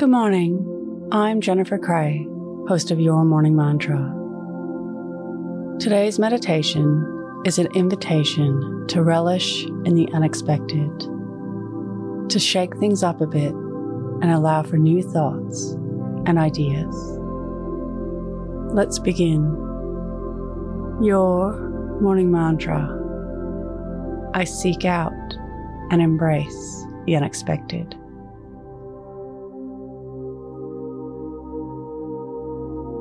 Good morning. I'm Jennifer Cray, host of Your Morning Mantra. Today's meditation is an invitation to relish in the unexpected, to shake things up a bit and allow for new thoughts and ideas. Let's begin. Your morning mantra. I seek out and embrace the unexpected.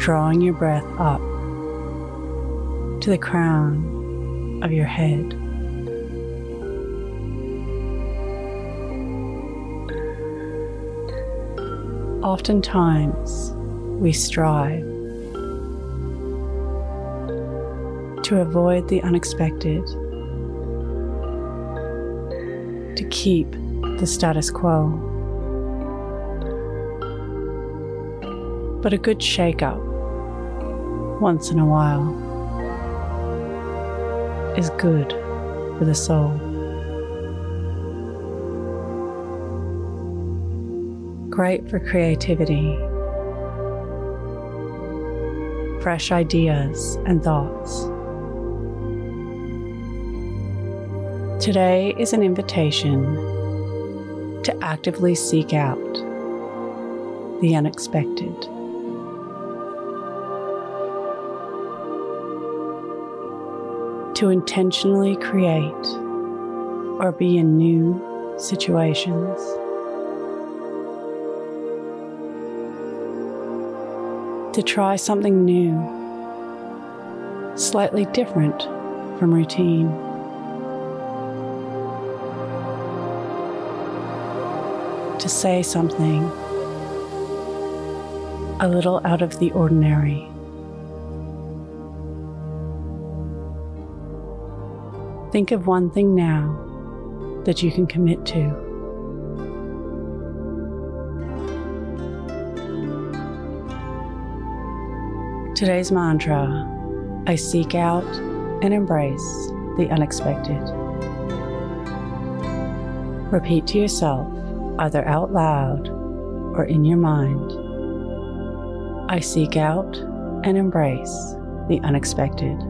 Drawing your breath up to the crown of your head. Oftentimes, we strive to avoid the unexpected, to keep the status quo. But a good shake up once in a while is good for the soul. Great for creativity, fresh ideas and thoughts. Today is an invitation to actively seek out the unexpected. To intentionally create or be in new situations. To try something new, slightly different from routine. to say something a little out of the ordinary. Think of one thing now that you can commit to. Today's mantra I seek out and embrace the unexpected. Repeat to yourself either out loud or in your mind. I seek out and embrace the unexpected.